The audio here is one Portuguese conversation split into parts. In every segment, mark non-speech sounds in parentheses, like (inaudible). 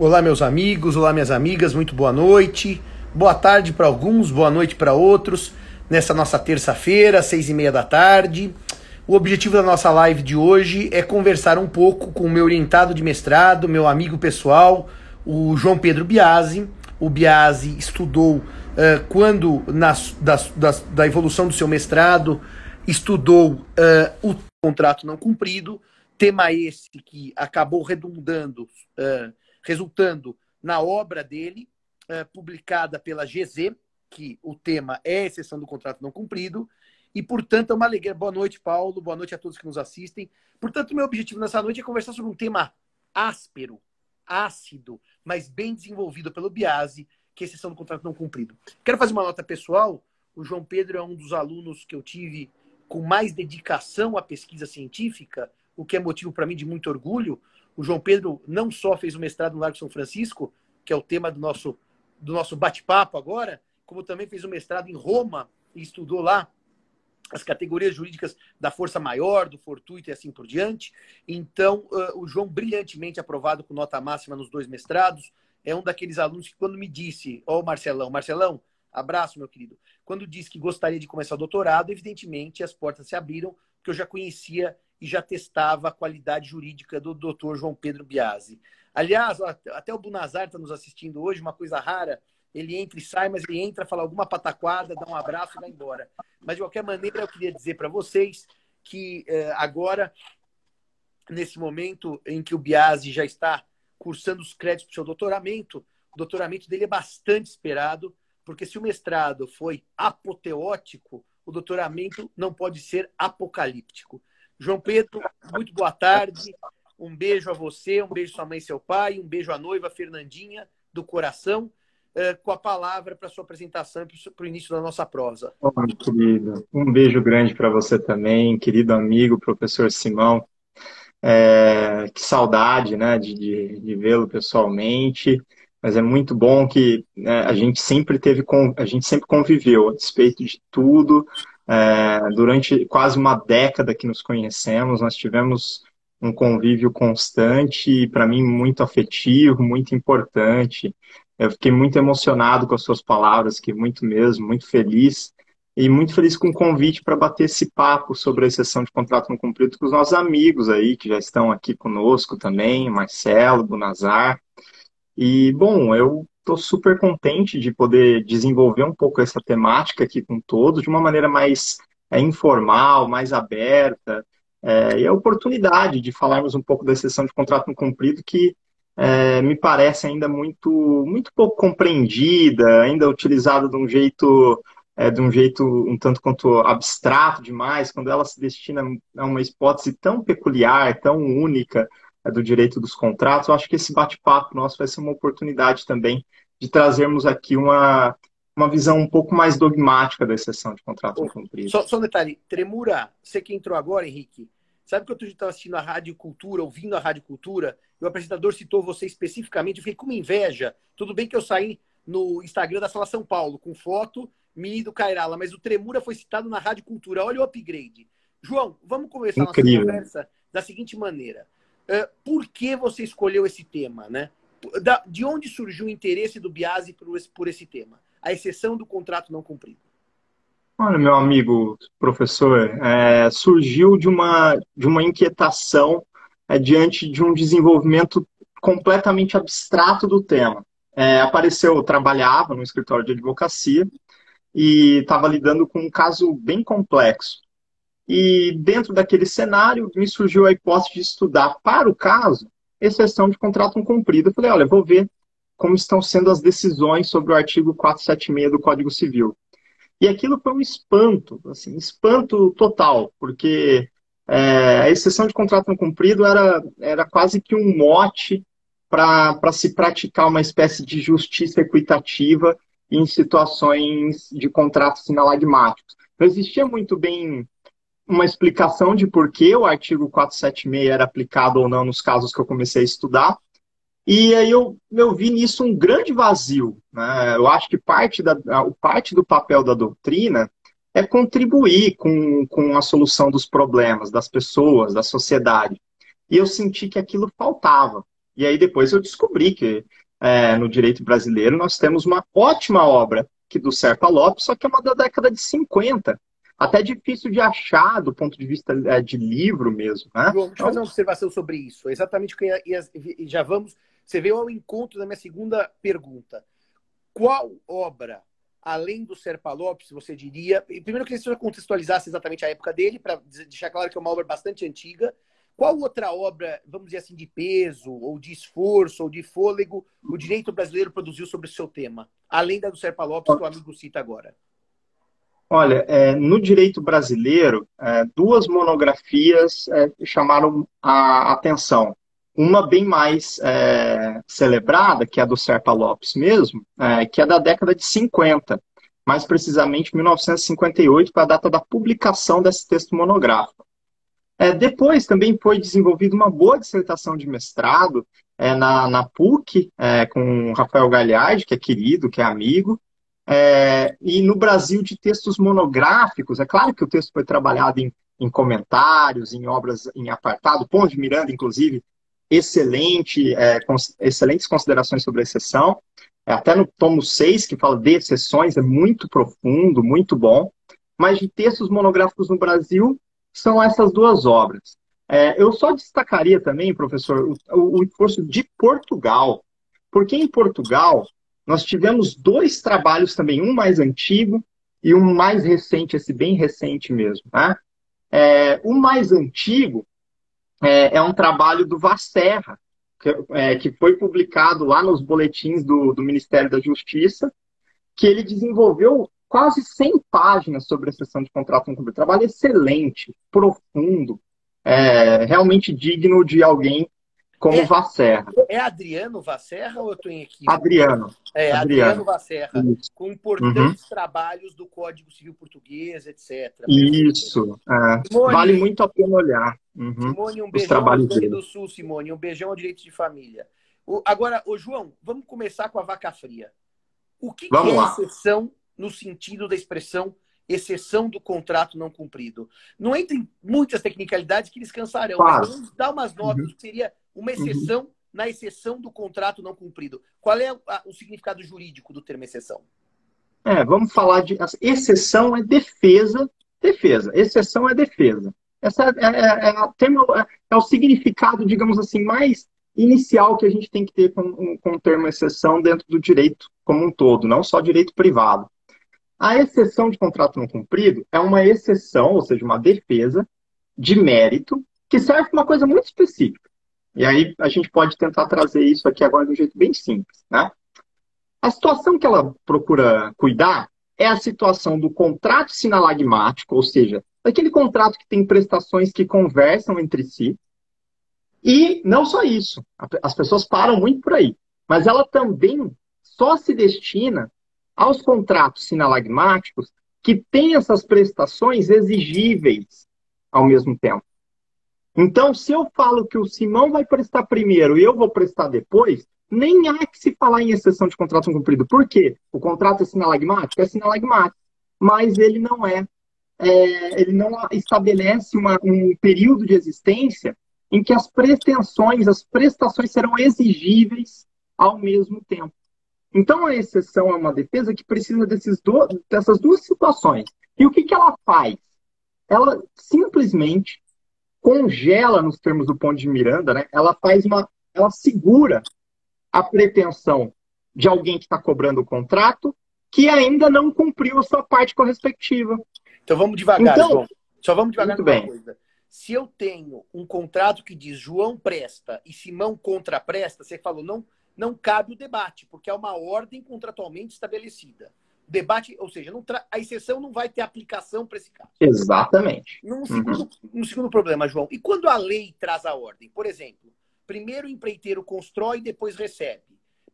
Olá, meus amigos, olá, minhas amigas, muito boa noite. Boa tarde para alguns, boa noite para outros. Nessa nossa terça-feira, seis e meia da tarde. O objetivo da nossa live de hoje é conversar um pouco com o meu orientado de mestrado, meu amigo pessoal, o João Pedro Biasi. O Biasi estudou uh, quando, nas, das, das, da evolução do seu mestrado, estudou uh, o contrato não cumprido, tema esse que acabou redundando, uh, resultando na obra dele, uh, publicada pela GZ, que o tema é exceção do contrato não cumprido, e, portanto, é uma alegria. Boa noite, Paulo, boa noite a todos que nos assistem. Portanto, meu objetivo nessa noite é conversar sobre um tema áspero, ácido, mas bem desenvolvido pelo Biase, que é exceção do contrato não cumprido. Quero fazer uma nota pessoal. O João Pedro é um dos alunos que eu tive com mais dedicação à pesquisa científica, o que é motivo para mim de muito orgulho. O João Pedro não só fez o mestrado no Largo São Francisco, que é o tema do nosso, do nosso bate-papo agora, como também fez o mestrado em Roma e estudou lá as categorias jurídicas da força maior, do fortuito e assim por diante. Então, uh, o João, brilhantemente aprovado com nota máxima nos dois mestrados, é um daqueles alunos que, quando me disse, ó, oh, Marcelão, Marcelão, abraço, meu querido, quando disse que gostaria de começar o doutorado, evidentemente as portas se abriram, porque eu já conhecia e já testava a qualidade jurídica do doutor João Pedro Biasi. Aliás, até o Bunazar está nos assistindo hoje, uma coisa rara. Ele entra e sai, mas ele entra, fala alguma pataquada, dá um abraço e vai embora. Mas, de qualquer maneira, eu queria dizer para vocês que eh, agora, nesse momento em que o Biasi já está cursando os créditos para o seu doutoramento, o doutoramento dele é bastante esperado porque se o mestrado foi apoteótico, o doutoramento não pode ser apocalíptico. João Pedro, muito boa tarde. Um beijo a você, um beijo à sua mãe e seu pai, um beijo à noiva Fernandinha, do coração, eh, com a palavra para sua apresentação e para o início da nossa prosa. Oh, querido, um beijo grande para você também, querido amigo, professor Simão. É, que saudade né, de, de, de vê-lo pessoalmente mas é muito bom que né, a gente sempre teve, a gente sempre conviveu a despeito de tudo. É, durante quase uma década que nos conhecemos, nós tivemos um convívio constante e para mim muito afetivo, muito importante. Eu fiquei muito emocionado com as suas palavras, que muito mesmo, muito feliz e muito feliz com o convite para bater esse papo sobre a exceção de contrato não cumprido com os nossos amigos aí que já estão aqui conosco também, Marcelo, Bunazar. E, bom, eu estou super contente de poder desenvolver um pouco essa temática aqui com todos, de uma maneira mais é, informal, mais aberta, é, e a oportunidade de falarmos um pouco da exceção de contrato não cumprido, que é, me parece ainda muito, muito pouco compreendida, ainda utilizada de um jeito é, de um jeito um tanto quanto abstrato demais, quando ela se destina a uma hipótese tão peculiar, tão única, do direito dos contratos. Eu acho que esse bate-papo nosso vai ser uma oportunidade também de trazermos aqui uma, uma visão um pouco mais dogmática da exceção de contrato cumprido. Só, só um detalhe, Tremura, você que entrou agora, Henrique, sabe que eu estava assistindo a Rádio Cultura, ouvindo a Rádio Cultura, e o apresentador citou você especificamente, eu fiquei com uma inveja. Tudo bem que eu saí no Instagram da Sala São Paulo, com foto minha do Cairala, mas o Tremura foi citado na Rádio Cultura. Olha o upgrade. João, vamos começar Incrível. nossa conversa da seguinte maneira. Uh, por que você escolheu esse tema, né? De onde surgiu o interesse do Biase por esse, por esse tema? A exceção do contrato não cumprido. Olha, meu amigo professor, é, surgiu de uma, de uma inquietação é, diante de um desenvolvimento completamente abstrato do tema. É, apareceu, eu trabalhava no escritório de advocacia e estava lidando com um caso bem complexo. E dentro daquele cenário, me surgiu a hipótese de estudar para o caso exceção de contrato não cumprido. Eu falei, olha, vou ver como estão sendo as decisões sobre o artigo 476 do Código Civil. E aquilo foi um espanto, assim, espanto total, porque é, a exceção de contrato não cumprido era, era quase que um mote para se praticar uma espécie de justiça equitativa em situações de contratos sinalagmáticos. Não existia muito bem uma explicação de por que o artigo 476 era aplicado ou não nos casos que eu comecei a estudar. E aí eu, eu vi nisso um grande vazio. Né? Eu acho que parte, da, parte do papel da doutrina é contribuir com, com a solução dos problemas das pessoas, da sociedade. E eu senti que aquilo faltava. E aí depois eu descobri que é, no direito brasileiro nós temos uma ótima obra que do Serpa Lopes, só que é uma da década de 50. Até difícil de achar do ponto de vista é, de livro mesmo. Né? João, deixa eu fazer uma observação sobre isso. exatamente o que eu ia, ia, já vamos. Você veio ao encontro da minha segunda pergunta. Qual obra, além do Serpa Lopes, você diria. Primeiro, eu queria que você contextualizasse exatamente a época dele, para deixar claro que é uma obra bastante antiga. Qual outra obra, vamos dizer assim, de peso, ou de esforço, ou de fôlego, o direito brasileiro produziu sobre o seu tema? Além da do Serpa Lopes, que o amigo cita agora. Olha, é, no direito brasileiro, é, duas monografias é, chamaram a atenção. Uma bem mais é, celebrada, que é a do Serpa Lopes mesmo, é, que é da década de 50, mais precisamente 1958, para a data da publicação desse texto monográfico. É, depois também foi desenvolvida uma boa dissertação de mestrado na, na PUC, com Rafael Galhardi, que é querido, que é amigo, é, e no Brasil de textos monográficos. É claro que o texto foi trabalhado em, em comentários, em obras em apartado, Ponte de Miranda, inclusive, excelente, é, cons excelentes considerações sobre a exceção. É, até no tomo 6, que fala de exceções, é muito profundo, muito bom. Mas de textos monográficos no Brasil, são essas duas obras. É, eu só destacaria também, professor, o, o esforço de Portugal, porque em Portugal nós tivemos dois trabalhos também, um mais antigo e um mais recente, esse bem recente mesmo. Né? É, o mais antigo é, é, um trabalho do Vasserra, que, é, que, foi publicado lá nos boletins do, do Ministério da Justiça, que ele desenvolveu quase 100 páginas sobre a sessão de contrato no de trabalho, excelente, profundo, é, realmente digno de alguém como é, Vasserra. É Adriano Vasserra ou eu estou em equipe? Adriano. É, Adriano, Adriano Vasserra, Isso. com importantes uhum. trabalhos do Código Civil Português, etc. Isso, é. Simone, vale muito a pena olhar. Uhum. Simone, um beijão ao Rio do Sul, Simone, um beijão ao direito de família. O, agora, o João, vamos começar com a vaca fria. O que, que é lá. exceção no sentido da expressão exceção do contrato não cumprido. Não entra em muitas tecnicalidades que eles cansarão, claro. mas vamos dar umas notas uhum. que seria uma exceção uhum. na exceção do contrato não cumprido. Qual é a, o significado jurídico do termo exceção? É, vamos falar de. Exceção é defesa, defesa. Exceção é defesa. Essa é, é, é, é, termo, é, é o significado, digamos assim, mais inicial que a gente tem que ter com, com o termo exceção dentro do direito como um todo, não só direito privado. A exceção de contrato não cumprido é uma exceção, ou seja, uma defesa de mérito, que serve para uma coisa muito específica. E aí a gente pode tentar trazer isso aqui agora de um jeito bem simples. Né? A situação que ela procura cuidar é a situação do contrato sinalagmático, ou seja, daquele contrato que tem prestações que conversam entre si. E não só isso, as pessoas param muito por aí, mas ela também só se destina aos contratos sinalagmáticos que têm essas prestações exigíveis ao mesmo tempo. Então, se eu falo que o Simão vai prestar primeiro e eu vou prestar depois, nem há que se falar em exceção de contrato cumprido. Por quê? O contrato é sinalagmático? É sinalagmático, mas ele não é, é ele não estabelece uma, um período de existência em que as pretensões, as prestações serão exigíveis ao mesmo tempo. Então, a exceção é uma defesa que precisa desses do, dessas duas situações. E o que, que ela faz? Ela simplesmente congela, nos termos do ponto de Miranda, né? ela faz uma. Ela segura a pretensão de alguém que está cobrando o contrato que ainda não cumpriu a sua parte correspectiva. Então vamos devagar, então, João. Só vamos devagar muito bem. coisa. Se eu tenho um contrato que diz João presta e Simão contrapresta, você falou, não não cabe o debate, porque é uma ordem contratualmente estabelecida. Debate, ou seja, a exceção não vai ter aplicação para esse caso. Exatamente. Num segundo, uhum. um segundo problema, João. E quando a lei traz a ordem? Por exemplo, primeiro o empreiteiro constrói e depois recebe.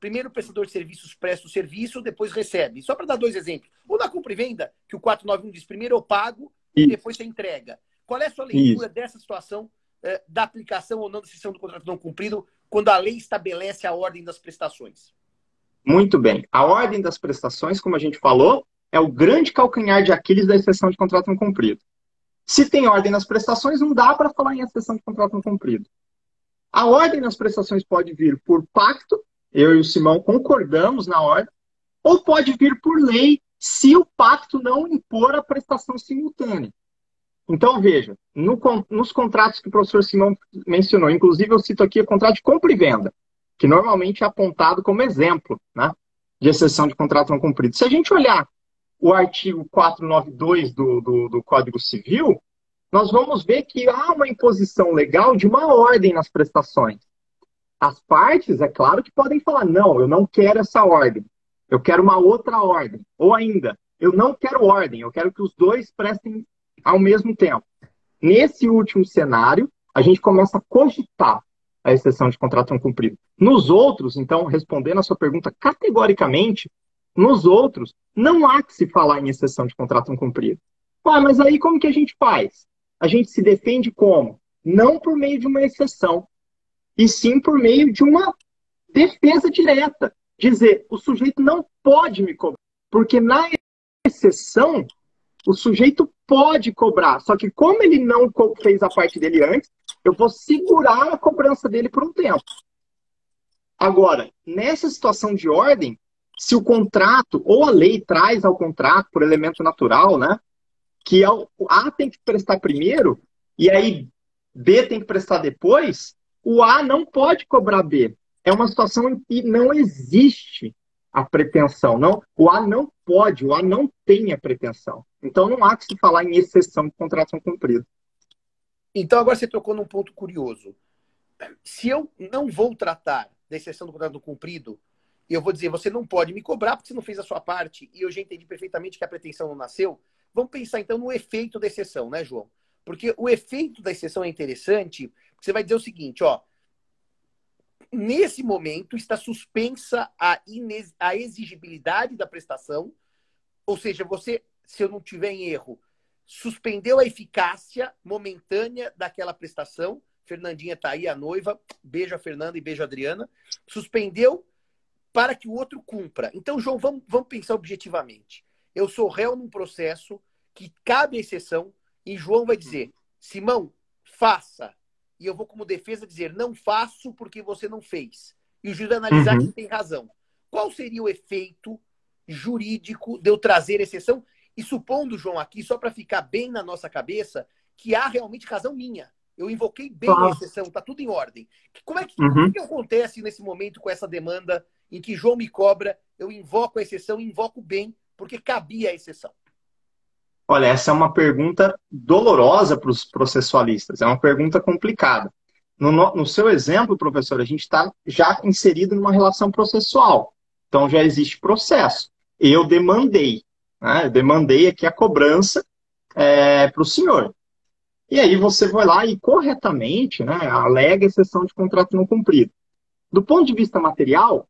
Primeiro o prestador de serviços presta o serviço, depois recebe. Só para dar dois exemplos. Ou na compra e venda, que o 491 diz primeiro eu pago Isso. e depois você entrega. Qual é a sua leitura Isso. dessa situação eh, da aplicação ou não da exceção do contrato não cumprido quando a lei estabelece a ordem das prestações? Muito bem. A ordem das prestações, como a gente falou, é o grande calcanhar de Aquiles da exceção de contrato não cumprido. Se tem ordem nas prestações, não dá para falar em exceção de contrato não cumprido. A ordem nas prestações pode vir por pacto, eu e o Simão concordamos na ordem, ou pode vir por lei, se o pacto não impor a prestação simultânea. Então, veja, no, nos contratos que o professor Simão mencionou, inclusive eu cito aqui o contrato de compra e venda, que normalmente é apontado como exemplo né, de exceção de contrato não cumprido. Se a gente olhar o artigo 492 do, do, do Código Civil, nós vamos ver que há uma imposição legal de uma ordem nas prestações. As partes, é claro que podem falar, não, eu não quero essa ordem, eu quero uma outra ordem. Ou ainda, eu não quero ordem, eu quero que os dois prestem ao mesmo tempo. Nesse último cenário, a gente começa a cogitar a exceção de contrato não cumprido. Nos outros, então, respondendo a sua pergunta categoricamente, nos outros, não há que se falar em exceção de contrato não cumprido. Ah, mas aí como que a gente faz? A gente se defende como? Não por meio de uma exceção, e sim por meio de uma defesa direta. Dizer, o sujeito não pode me cobrar, porque na exceção, o sujeito pode cobrar. Só que como ele não fez a parte dele antes, eu vou segurar a cobrança dele por um tempo. Agora, nessa situação de ordem, se o contrato ou a lei traz ao contrato por elemento natural, né, que A tem que prestar primeiro e aí B tem que prestar depois, o A não pode cobrar B. É uma situação em que não existe a pretensão. Não, o A não pode, o A não tem a pretensão. Então não há que se falar em exceção de contratação cumprida. Então agora você tocou num ponto curioso. Se eu não vou tratar da exceção do contrato cumprido, eu vou dizer, você não pode me cobrar porque você não fez a sua parte, e eu já entendi perfeitamente que a pretensão não nasceu, vamos pensar então no efeito da exceção, né, João? Porque o efeito da exceção é interessante, você vai dizer o seguinte, ó, nesse momento está suspensa a, a exigibilidade da prestação, ou seja, você, se eu não tiver em erro, suspendeu a eficácia momentânea daquela prestação. Fernandinha está aí, a noiva. Beijo a Fernanda e beijo a Adriana. Suspendeu para que o outro cumpra. Então, João, vamos, vamos pensar objetivamente. Eu sou réu num processo que cabe a exceção e João vai dizer: Simão, faça e eu vou, como defesa, dizer não faço porque você não fez. E o juiz vai analisar uhum. tem razão. Qual seria o efeito jurídico de eu trazer exceção? E supondo, João, aqui, só para ficar bem na nossa cabeça, que há realmente razão minha. Eu invoquei bem a exceção, está tudo em ordem. Como é que, uhum. que acontece nesse momento com essa demanda em que João me cobra, eu invoco a exceção e invoco bem, porque cabia a exceção? Olha, essa é uma pergunta dolorosa para os processualistas, é uma pergunta complicada. No, no seu exemplo, professor, a gente está já inserido numa relação processual. Então já existe processo. Eu demandei, né? eu demandei aqui a cobrança é, para o senhor. E aí você vai lá e corretamente né, alega exceção de contrato não cumprido. Do ponto de vista material,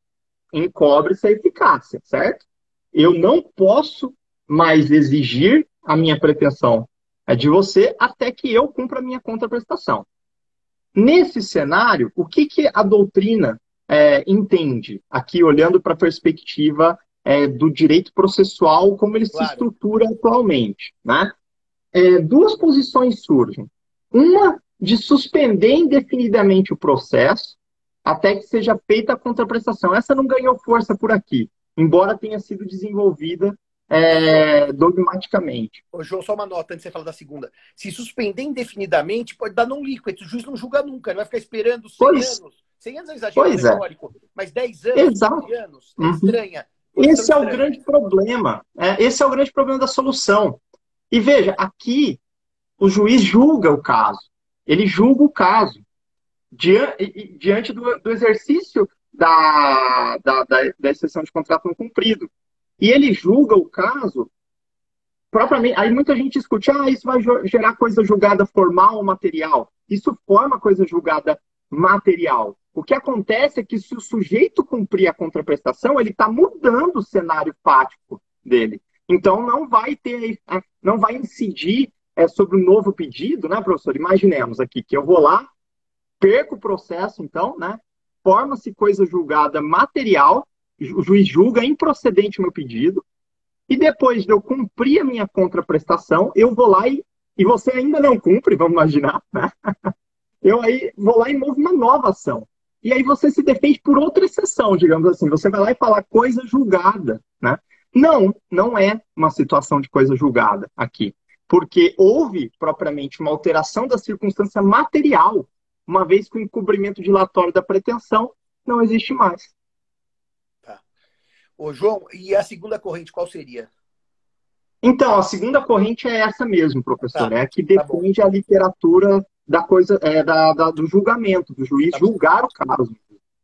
encobre-se a eficácia, certo? Eu não posso mais exigir a minha pretensão é de você até que eu cumpra a minha contraprestação. Nesse cenário, o que, que a doutrina é, entende, aqui olhando para a perspectiva é, do direito processual, como ele claro. se estrutura atualmente? Né? É, duas posições surgem. Uma de suspender indefinidamente o processo até que seja feita a contraprestação. Essa não ganhou força por aqui, embora tenha sido desenvolvida é, dogmaticamente. Ô, João, só uma nota antes de você falar da segunda. Se suspender indefinidamente, pode dar não líquido. O juiz não julga nunca, ele vai ficar esperando 100 pois, anos. 100 anos é exagero pois histórico, é. mas 10 anos, Exato. 20 anos, é uhum. estranha. Esse é o grande problema. É, esse é o grande problema da solução. E veja, aqui o juiz julga o caso. Ele julga o caso. Diante, diante do, do exercício da, da, da, da exceção de contrato não cumprido. E ele julga o caso propriamente. Aí muita gente discute, ah, isso vai gerar coisa julgada formal ou material. Isso forma coisa julgada material. O que acontece é que se o sujeito cumprir a contraprestação, ele está mudando o cenário fático dele. Então não vai ter, não vai incidir é, sobre o novo pedido, né, professor? Imaginemos aqui que eu vou lá, perco o processo, então, né? Forma-se coisa julgada material o juiz julga improcedente o meu pedido, e depois de eu cumprir a minha contraprestação, eu vou lá e, e você ainda não cumpre, vamos imaginar, né? (laughs) eu aí vou lá e movo uma nova ação. E aí você se defende por outra exceção, digamos assim. Você vai lá e fala coisa julgada, né? Não, não é uma situação de coisa julgada aqui. Porque houve propriamente uma alteração da circunstância material, uma vez que o encobrimento dilatório da pretensão não existe mais. Tá. Ô, João, e a segunda corrente qual seria? Então, a segunda corrente é essa mesmo, professor. Tá. É que tá depende tá a literatura da coisa, é, da, da, do julgamento, do juiz tá julgar o caso.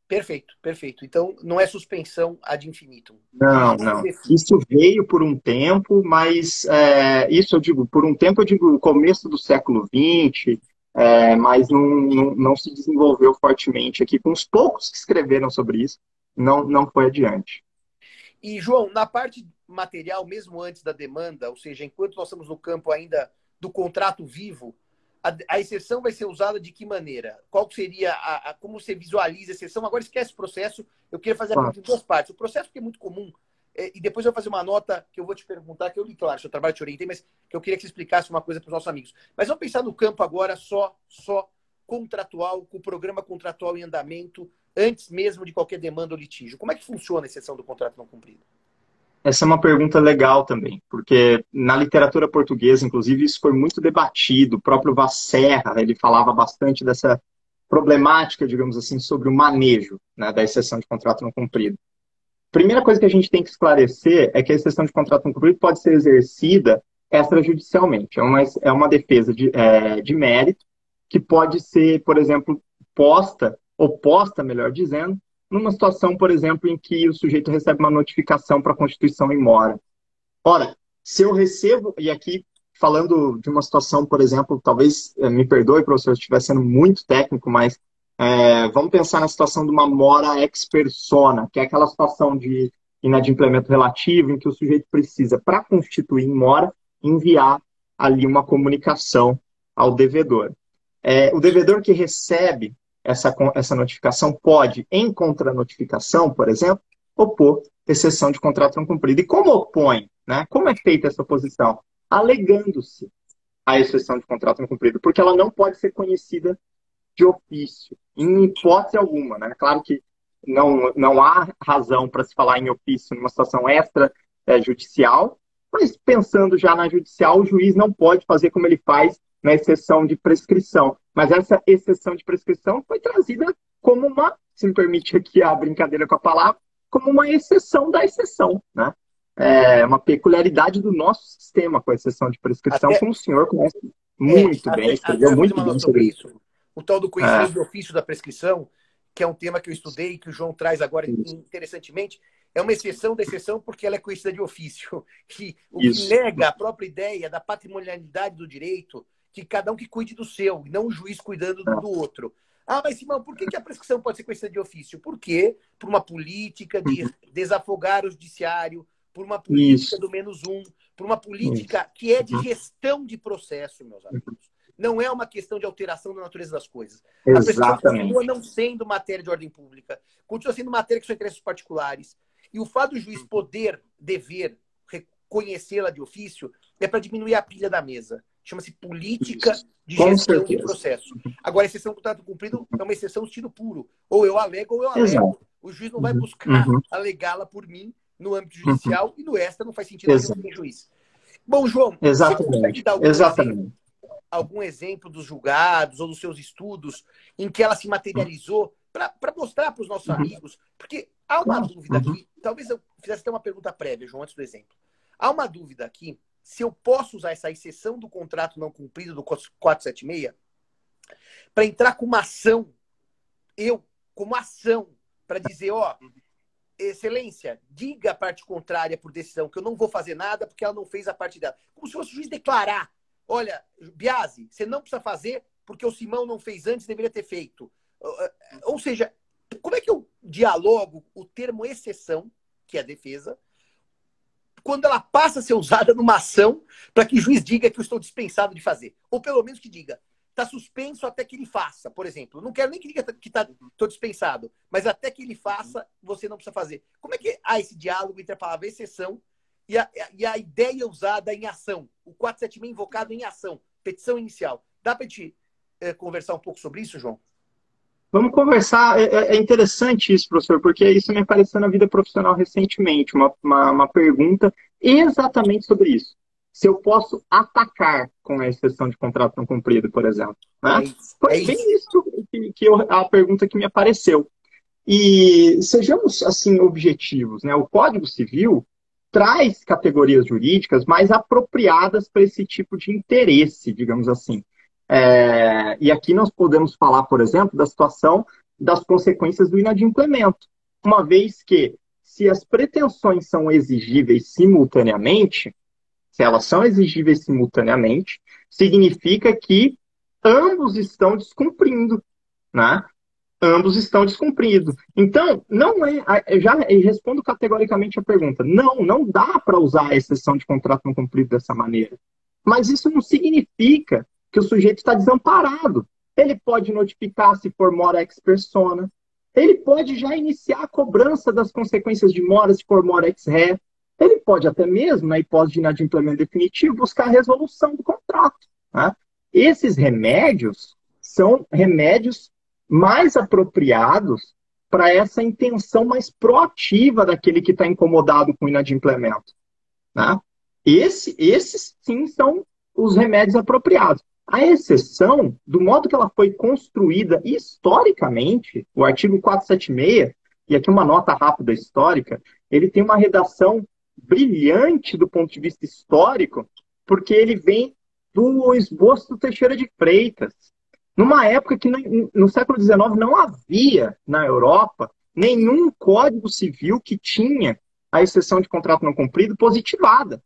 Perfeito, perfeito. Então, não é suspensão ad infinitum. Não, não. Isso veio por um tempo, mas é, isso eu digo, por um tempo eu digo começo do século XX, é, mas não, não, não, se desenvolveu fortemente aqui. Com os poucos que escreveram sobre isso, não, não foi adiante. E, João, na parte material, mesmo antes da demanda, ou seja, enquanto nós estamos no campo ainda do contrato vivo, a, a, exceção vai ser usada de que maneira? Qual seria a, a, como você visualiza a exceção? Agora esquece o processo. Eu queria fazer a pergunta em duas partes. O processo que é muito comum é, e depois eu vou fazer uma nota que eu vou te perguntar, que eu li, claro, seu trabalho te orientei, mas que eu queria que você explicasse uma coisa para os nossos amigos. Mas vamos pensar no campo agora só, só contratual, com o programa contratual em andamento, antes mesmo de qualquer demanda ou litígio. Como é que funciona a exceção do contrato não cumprido? Essa é uma pergunta legal também, porque na literatura portuguesa, inclusive, isso foi muito debatido. O próprio Vasserra, ele falava bastante dessa problemática, digamos assim, sobre o manejo né, da exceção de contrato não cumprido. Primeira coisa que a gente tem que esclarecer é que a exceção de contrato não cumprido pode ser exercida extrajudicialmente. É uma, é uma defesa de, é, de mérito que pode ser, por exemplo, posta, oposta, melhor dizendo, numa situação, por exemplo, em que o sujeito recebe uma notificação para constituição em mora. Ora, se eu recebo, e aqui falando de uma situação, por exemplo, talvez eh, me perdoe, professor, se estiver sendo muito técnico, mas é, vamos pensar na situação de uma mora ex persona, que é aquela situação de inadimplemento relativo em que o sujeito precisa, para constituir em mora, enviar ali uma comunicação ao devedor. É, o devedor que recebe essa, essa notificação pode, em contranotificação, por exemplo, opor exceção de contrato não cumprido. E como opõe? Né? Como é feita essa oposição? Alegando-se a exceção de contrato não cumprido, porque ela não pode ser conhecida de ofício, em hipótese alguma. Né? Claro que não, não há razão para se falar em ofício numa situação extrajudicial, mas pensando já na judicial, o juiz não pode fazer como ele faz na exceção de prescrição. Mas essa exceção de prescrição foi trazida como uma, se me permite aqui a brincadeira com a palavra, como uma exceção da exceção, né? É uma peculiaridade do nosso sistema com a exceção de prescrição, até, como o senhor conhece muito é, bem, até, escreveu muito bem sobre isso. isso. O tal do conhecimento é. do ofício da prescrição, que é um tema que eu estudei, que o João traz agora interessantemente, é uma exceção da exceção porque ela é conhecida de ofício. (laughs) Que, o Isso. que nega a própria ideia da patrimonialidade do direito, que cada um que cuide do seu, e não o juiz cuidando do, outro. Ah, mas Simão, por que, que a prescrição pode ser conhecida de ofício? Porque por uma política de uhum. desafogar o judiciário, por uma política Isso. do menos um, por uma política Isso. que é de uhum. gestão de processo, meus amigos. Não é uma questão de alteração da natureza das coisas. Exatamente. A prescrição continua não sendo matéria de ordem pública, continua sendo matéria que são interesses particulares. E o fato do juiz poder, dever, reconhecê-la de ofício é para diminuir a pilha da mesa. Chama-se política de Com gestão certeza. de processo. Agora, a exceção do contrato cumprido é uma exceção estilo puro. Ou eu alego ou eu alego. Exato. O juiz não vai uhum. buscar uhum. alegá-la por mim no âmbito uhum. judicial uhum. e no extra não faz sentido Exato. nenhum juiz. Bom, João, Exatamente. você consegue dar algum, Exatamente. Exemplo, algum exemplo dos julgados ou dos seus estudos em que ela se materializou para mostrar para os nossos uhum. amigos? Porque há uma dúvida uhum. aqui. Talvez eu fizesse até uma pergunta prévia, João, antes do exemplo. Há uma dúvida aqui se eu posso usar essa exceção do contrato não cumprido do 476 para entrar com uma ação, eu, como ação, para dizer, ó, excelência, diga a parte contrária por decisão, que eu não vou fazer nada porque ela não fez a parte dela. Como se fosse o juiz declarar, olha, Biase, você não precisa fazer porque o Simão não fez antes, deveria ter feito. Ou seja, como é que eu dialogo o termo exceção, que é a defesa, quando ela passa a ser usada numa ação para que o juiz diga que eu estou dispensado de fazer. Ou pelo menos que diga, está suspenso até que ele faça, por exemplo. Não quero nem que diga que estou tá, dispensado, mas até que ele faça, você não precisa fazer. Como é que há esse diálogo entre a palavra exceção e a, e a ideia usada em ação? O 476 invocado em ação, petição inicial. Dá para te é, conversar um pouco sobre isso, João? Vamos conversar. É, é, é, interessante isso, professor, porque isso me apareceu na vida profissional recentemente, uma, uma, uma pergunta exatamente sobre isso. Se eu posso atacar com a exceção de contrato não cumprido, por exemplo. Né? É isso, Foi é bem isso, isso que, que eu, a pergunta que me apareceu. E sejamos assim objetivos, né? O Código Civil traz categorias jurídicas mais apropriadas para esse tipo de interesse, digamos assim. É, e aqui nós podemos falar, por exemplo, da situação das consequências do inadimplemento, uma vez que, se as pretensões são exigíveis simultaneamente, se elas são exigíveis simultaneamente, significa que ambos estão descumprindo, né? Ambos estão descumprindo. Então, não é. Já respondo categoricamente a pergunta. Não, não dá para usar a exceção de contrato não cumprido dessa maneira. Mas isso não significa que o sujeito está desamparado. Ele pode notificar se for mora ex persona. Ele pode já iniciar a cobrança das consequências de mora se for mora ex ré. Ele pode até mesmo, na hipótese de inadimplemento definitivo, buscar a resolução do contrato. Né? Esses remédios são remédios mais apropriados para essa intenção mais proativa daquele que está incomodado com o inadimplemento. Né? Esse, esses sim são os remédios apropriados. A exceção, do modo que ela foi construída historicamente, o artigo 476, e aqui uma nota rápida histórica, ele tem uma redação brilhante do ponto de vista histórico, porque ele vem do esboço do Teixeira de Freitas. Numa época que no século XIX não havia na Europa nenhum código civil que tinha a exceção de contrato não cumprido positivada.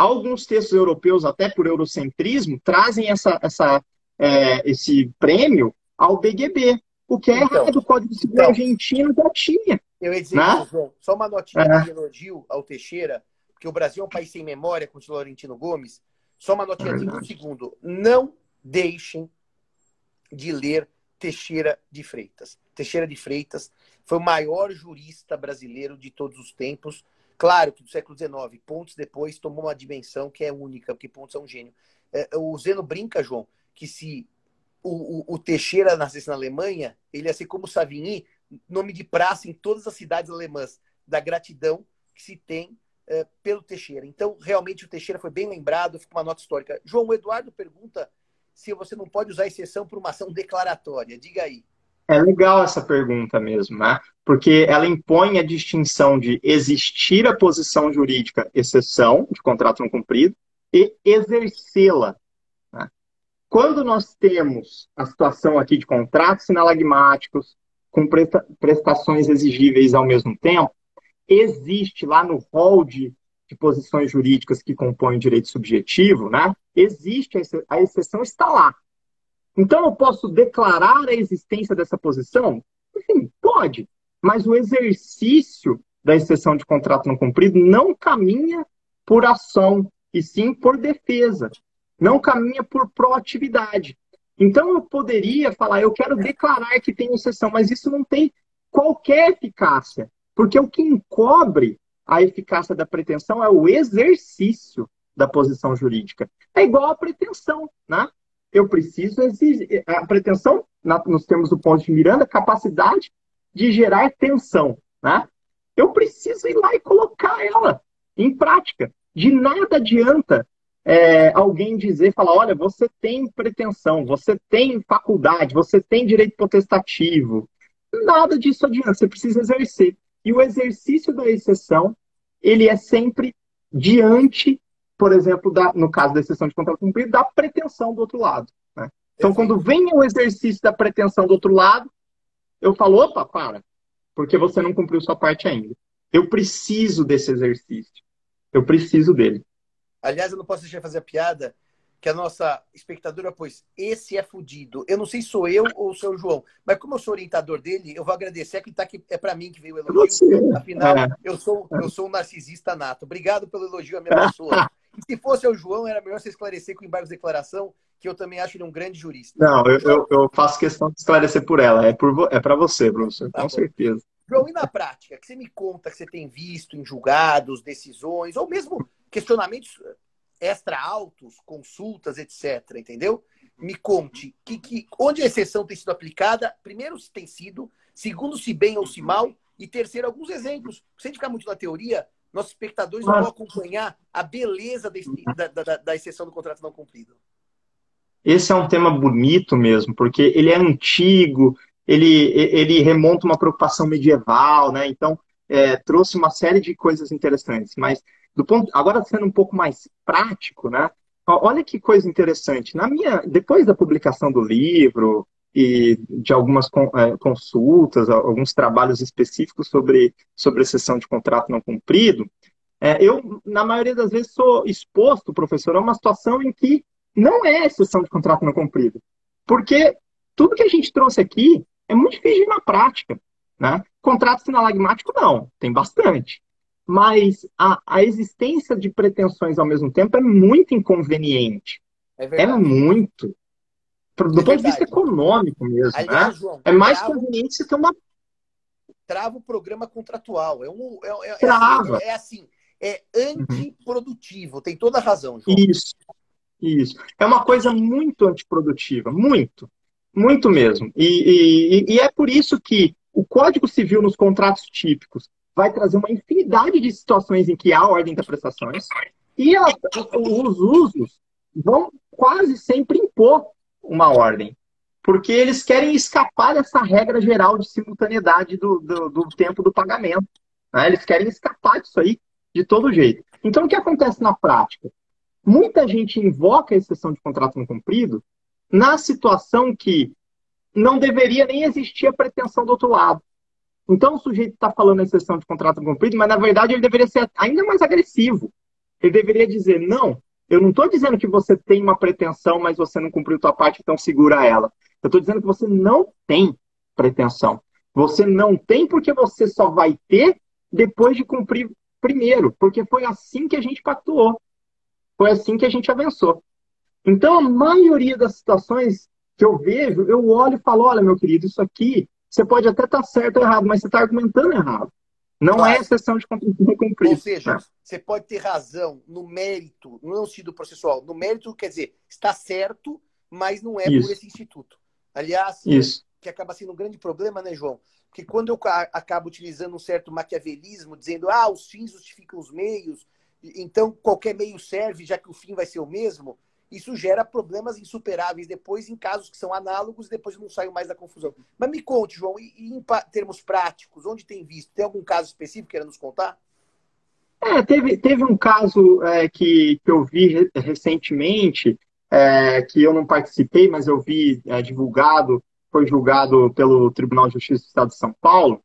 Alguns textos europeus, até por eurocentrismo, trazem essa, essa, é, esse prêmio ao BGB, o que é então, errado. O Código Civil então, Argentino já tinha. Eu ia dizer, né? João, só uma notinha é. de elogio ao Teixeira, porque o Brasil é um país sem memória, com o Laurentino Gomes. Só uma notinha de um segundo. Não deixem de ler Teixeira de Freitas. Teixeira de Freitas foi o maior jurista brasileiro de todos os tempos. Claro que do século XIX, Pontes depois tomou uma dimensão que é única, porque Pontes é um gênio. É, o Zeno brinca, João, que se o, o, o, Teixeira nascesse na Alemanha, ele ia ser como Savigny, nome de praça em todas as cidades alemãs, da gratidão que se tem é, pelo Teixeira. Então, realmente, o Teixeira foi bem lembrado, fica uma nota histórica. João, Eduardo pergunta se você não pode usar exceção para uma ação declaratória. Diga aí. É legal essa pergunta mesmo, né? Porque ela impõe a distinção de existir a posição jurídica exceção de contrato não cumprido e exercê-la. Né? Quando nós temos a situação aqui de contratos sinalagmáticos com prestações exigíveis ao mesmo tempo, existe lá no rol de, de posições jurídicas que compõem o direito subjetivo, né? Existe a exceção está lá. Então, eu posso declarar a existência dessa posição? Enfim, pode. Mas o exercício da exceção de contrato não cumprido não caminha por ação, e sim por defesa. Não caminha por proatividade. Então, eu poderia falar, eu quero declarar que tem exceção, mas isso não tem qualquer eficácia. Porque o que encobre a eficácia da pretensão é o exercício da posição jurídica. É igual à pretensão, né? Eu preciso exigir. A pretensão, nos termos do ponto de Miranda, capacidade de gerar tensão. Né? Eu preciso ir lá e colocar ela em prática. De nada adianta é, alguém dizer, falar, olha, você tem pretensão, você tem faculdade, você tem direito potestativo. Nada disso adianta, você precisa exercer. E o exercício da exceção, ele é sempre diante por exemplo, da, no caso da exceção de contrato cumprido, da pretensão do outro lado. Né? Então, quando vem o exercício da pretensão do outro lado, eu falo, opa, para, porque você não cumpriu sua parte ainda. Eu preciso desse exercício. Eu preciso dele. Aliás, eu não posso deixar de fazer a piada que a nossa espectadora pôs, esse é fudido. Eu não sei se sou eu ou sou o João, mas como eu sou orientador dele, eu vou agradecer que tá aqui, é para mim que veio o elogio. Afinal, é. eu sou eu sou um narcisista nato. Obrigado pelo elogio à minha (laughs) pessoa. E se fosse o João, era melhor você esclarecer com o embargo de declaração, que eu também acho ele um grande jurista. Não, eu, eu, eu faço questão de esclarecer por ela. É, por, é para você, professor, tá com bom. certeza. João, e na prática, que você me conta que você tem visto em julgados, decisões, ou mesmo questionamentos extra altos, consultas, etc., entendeu? me conte que, que, onde a exceção tem sido aplicada, primeiro, se tem sido, segundo, se bem ou se mal, e terceiro, alguns exemplos. Se a gente ficar muito na teoria, nossos espectadores não vão acompanhar a beleza da, da, da exceção do contrato não cumprido. Esse é um tema bonito mesmo, porque ele é antigo, ele, ele remonta uma preocupação medieval, né? Então, é, trouxe uma série de coisas interessantes. Mas, do ponto, agora sendo um pouco mais prático, né? Olha que coisa interessante. Na minha, depois da publicação do livro e de algumas é, consultas, alguns trabalhos específicos sobre, sobre exceção de contrato não cumprido, é, eu, na maioria das vezes, sou exposto, professor, a uma situação em que não é exceção de contrato não cumprido. Porque tudo que a gente trouxe aqui é muito difícil na prática. Né? Contrato sinalagmático, não, tem bastante. Mas a, a existência de pretensões ao mesmo tempo é muito inconveniente. É, é muito. Do é ponto de vista econômico mesmo. Aliás, né? João, é mais trava, conveniente você ter uma. Trava o programa contratual. É, um, é, é, é assim, é assim, é antiprodutivo. Uhum. Tem toda a razão, João. Isso. Isso. É uma coisa muito antiprodutiva. Muito. Muito mesmo. E, e, e, é por isso que o Código Civil nos contratos típicos vai trazer uma infinidade de situações em que há ordem das prestações e ela, os usos vão quase sempre impor uma ordem, porque eles querem escapar dessa regra geral de simultaneidade do, do, do tempo do pagamento. Né? Eles querem escapar disso aí de todo jeito. Então, o que acontece na prática? Muita gente invoca a exceção de contrato não cumprido na situação que não deveria nem existir a pretensão do outro lado. Então o sujeito está falando a exceção de contrato cumprido, mas na verdade ele deveria ser ainda mais agressivo. Ele deveria dizer, não, eu não estou dizendo que você tem uma pretensão, mas você não cumpriu sua parte, então segura ela. Eu estou dizendo que você não tem pretensão. Você não tem porque você só vai ter depois de cumprir primeiro, porque foi assim que a gente pactuou. Foi assim que a gente avançou. Então, a maioria das situações que eu vejo, eu olho e falo: olha, meu querido, isso aqui, você pode até estar tá certo ou errado, mas você está argumentando errado. Não claro. é exceção de cumprir. Ou seja, né? você pode ter razão no mérito, não no sentido processual. No mérito, quer dizer, está certo, mas não é isso. por esse instituto. Aliás, isso. que acaba sendo um grande problema, né, João? Porque quando eu acabo utilizando um certo maquiavelismo, dizendo, ah, os fins justificam os meios, então qualquer meio serve, já que o fim vai ser o mesmo, isso gera problemas insuperáveis depois em casos que são análogos e depois não saio mais da confusão. Mas me conte, João, e, em termos práticos, onde tem visto? Tem algum caso específico que queira nos contar? É, teve, teve um caso é, que, que eu vi recentemente, é, que eu não participei, mas eu vi é, divulgado, foi julgado pelo Tribunal de Justiça do Estado de São Paulo,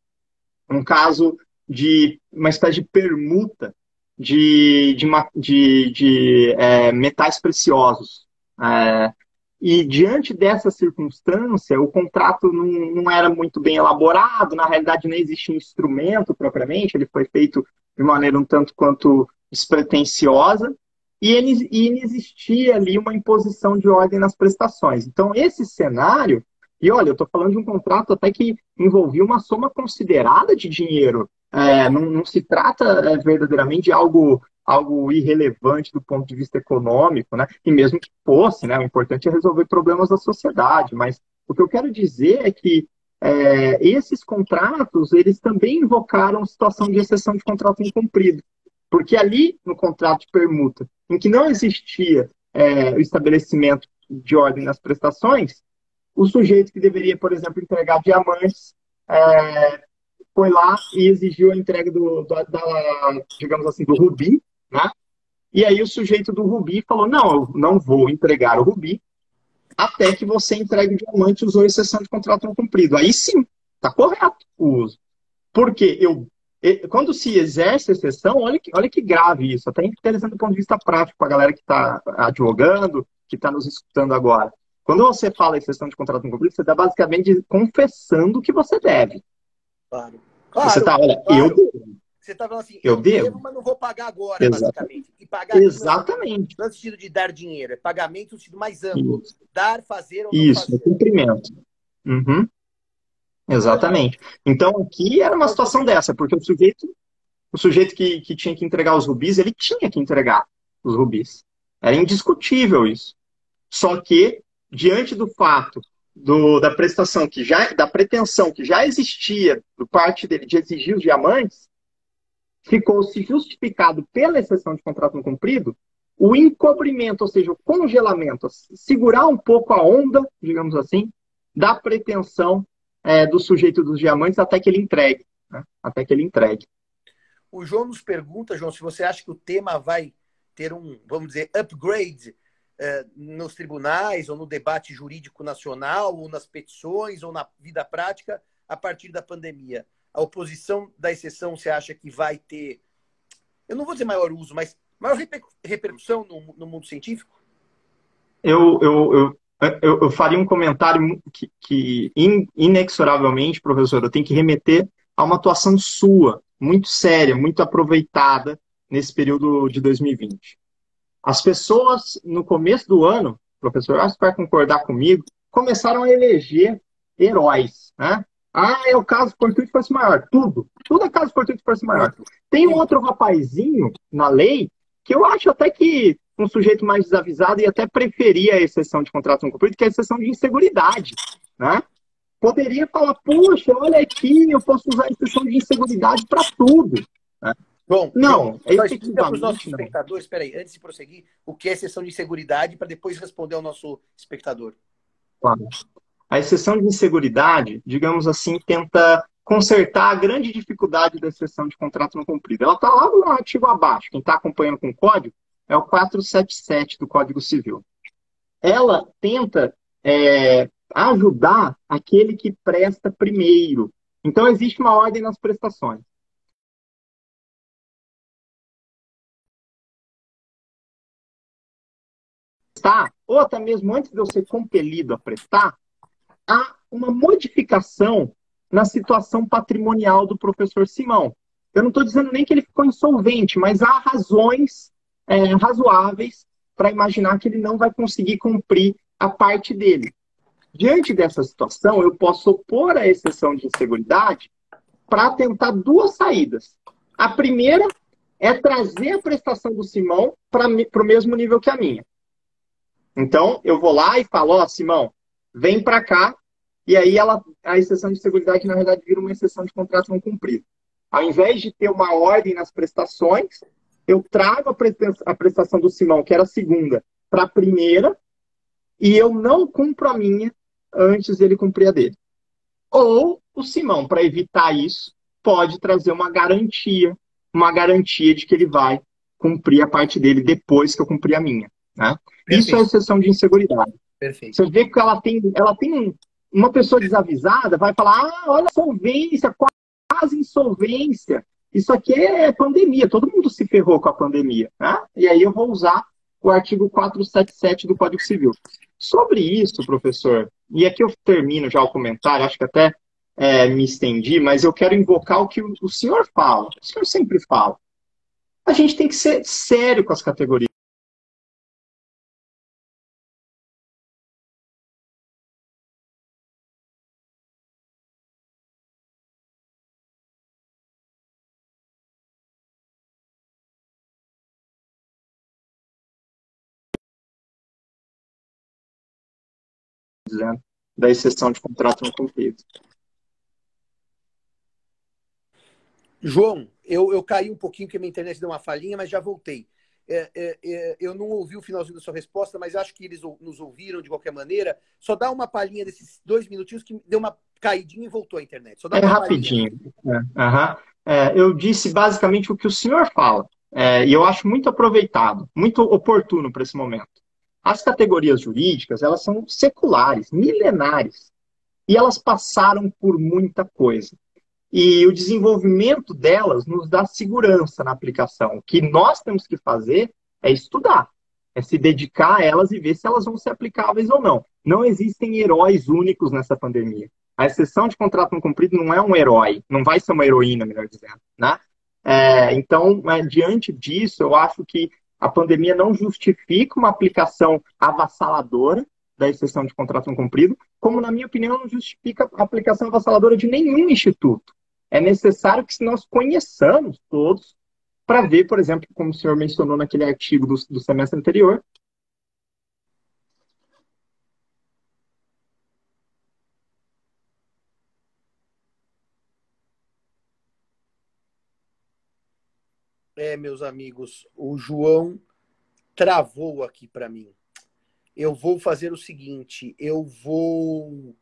um caso de uma espécie de permuta de, de, de, de é, metais preciosos. É, e diante dessa circunstância, o contrato não, não era muito bem elaborado, na realidade nem existia instrumento propriamente, ele foi feito de maneira um tanto quanto despretensiosa, e, ele, e existia ali uma imposição de ordem nas prestações. Então, esse cenário, e olha, eu estou falando de um contrato até que envolvia uma soma considerada de dinheiro é, não, não, se trata é, verdadeiramente de algo, algo irrelevante do ponto de vista econômico, né? E mesmo que fosse, né? O importante é resolver problemas da sociedade. Mas o que eu quero dizer é que é, esses contratos, eles também invocaram situação de exceção de contrato incumprido. Porque ali, no contrato de permuta, em que não existia é, o estabelecimento de ordem nas prestações, o sujeito que deveria, por exemplo, entregar diamantes é, foi lá e exigiu a entrega do, do da, digamos assim, do Rubi, né? E aí o sujeito do Rubi falou, não, eu não vou entregar o Rubi até que você entregue o diamante usou exceção de contrato não cumprido. Aí sim, está correto o uso. Porque eu, quando se exerce exceção, olha que, olha que grave isso, até interessante do ponto de vista prático para a galera que está advogando, que está nos escutando agora. Quando você fala exceção de contrato não cumprido, você está basicamente confessando que você deve. Claro. claro você tá, olha, claro. eu. Você está falando assim, eu, eu devo, devo, mas não vou pagar agora, Exatamente. basicamente. E pagar Exatamente. Não é sentido de dar dinheiro, é pagamento no sentido mais amplo. Isso. Dar, fazer ou não Isso, fazer. cumprimento. Uhum. Exatamente. Então aqui era uma situação dessa, porque o sujeito, o sujeito que, que tinha que entregar os rubis, ele tinha que entregar os rubis. Era indiscutível isso. Só que diante do fato do, da prestação que já, da pretensão que já existia por parte dele de exigir os diamantes, ficou-se justificado pela exceção de contrato não cumprido o encobrimento, ou seja, o congelamento, segurar um pouco a onda, digamos assim, da pretensão é, do sujeito dos diamantes até que ele entregue. Né? Até que ele entregue. O João nos pergunta, João, se você acha que o tema vai ter um, vamos dizer, upgrade eh, nos tribunais, ou no debate jurídico nacional, ou nas petições, ou na vida prática, a partir da pandemia? A oposição da exceção, você acha que vai ter, eu não vou dizer maior uso, mas maior repercussão no, no mundo científico? Eu, eu, eu, eu, eu faria um comentário que, que inexoravelmente, professor, eu tenho que remeter a uma atuação sua, muito séria, muito aproveitada nesse período de 2020. As pessoas, no começo do ano, professor, acho que vai concordar comigo, começaram a eleger heróis. Né? Ah, é o caso fortuito fosse maior. Tudo. Tudo é caso fortuito fosse maior. Tem um outro rapazinho na lei que eu acho até que um sujeito mais desavisado e até preferia a exceção de contrato não cumprido, que é a exceção de inseguridade. Né? Poderia falar, puxa, olha aqui, eu posso usar a exceção de inseguridade para tudo. Né? Bom, não, é só explica para os nossos espectadores, espera aí, antes de prosseguir, o que é exceção de inseguridade para depois responder ao nosso espectador. Claro. A exceção de inseguridade, digamos assim, tenta consertar a grande dificuldade da exceção de contrato não cumprido. Ela está lá no artigo abaixo. Quem está acompanhando com o código é o 477 do Código Civil. Ela tenta é, ajudar aquele que presta primeiro. Então, existe uma ordem nas prestações. Prestar, ou até mesmo antes de eu ser compelido a prestar, há uma modificação na situação patrimonial do professor Simão. Eu não estou dizendo nem que ele ficou insolvente, mas há razões é, razoáveis para imaginar que ele não vai conseguir cumprir a parte dele. Diante dessa situação, eu posso opor a exceção de inseguridade para tentar duas saídas. A primeira é trazer a prestação do Simão para o mesmo nível que a minha. Então, eu vou lá e falo, ó, oh, Simão, vem para cá, e aí ela, a exceção de seguridade, na verdade, vira uma exceção de contrato não cumprido. Ao invés de ter uma ordem nas prestações, eu trago a prestação do Simão, que era a segunda, para a primeira, e eu não cumpro a minha antes dele cumprir a dele. Ou o Simão, para evitar isso, pode trazer uma garantia, uma garantia de que ele vai cumprir a parte dele depois que eu cumprir a minha. Né? Isso é exceção de inseguridade. Perfeito. Você vê que ela tem, ela tem uma pessoa desavisada, vai falar: ah, olha, solvência, quase insolvência. Isso aqui é pandemia, todo mundo se ferrou com a pandemia. Né? E aí eu vou usar o artigo 477 do Código Civil. Sobre isso, professor, e aqui eu termino já o comentário, acho que até é, me estendi, mas eu quero invocar o que o senhor fala, o senhor sempre fala. A gente tem que ser sério com as categorias. Dizendo, da exceção de contrato não cumprido. João, eu, eu caí um pouquinho porque minha internet deu uma falhinha, mas já voltei. É, é, é, eu não ouvi o finalzinho da sua resposta, mas acho que eles nos ouviram de qualquer maneira. Só dá uma palhinha desses dois minutinhos que deu uma caidinha e voltou a internet. Só dá é rapidinho. É, eu disse basicamente o que o senhor fala. É, e eu acho muito aproveitado, muito oportuno para esse momento. As categorias jurídicas, elas são seculares, milenares. E elas passaram por muita coisa. E o desenvolvimento delas nos dá segurança na aplicação. O que nós temos que fazer é estudar, é se dedicar a elas e ver se elas vão ser aplicáveis ou não. Não existem heróis únicos nessa pandemia. A exceção de contrato não cumprido não é um herói, não vai ser uma heroína, melhor dizendo. Né? É, então, é, diante disso, eu acho que a pandemia não justifica uma aplicação avassaladora da exceção de contrato não cumprido, como, na minha opinião, não justifica a aplicação avassaladora de nenhum instituto. É necessário que nós conheçamos todos para ver, por exemplo, como o senhor mencionou naquele artigo do, do semestre anterior, É, meus amigos, o João travou aqui para mim. Eu vou fazer o seguinte, eu vou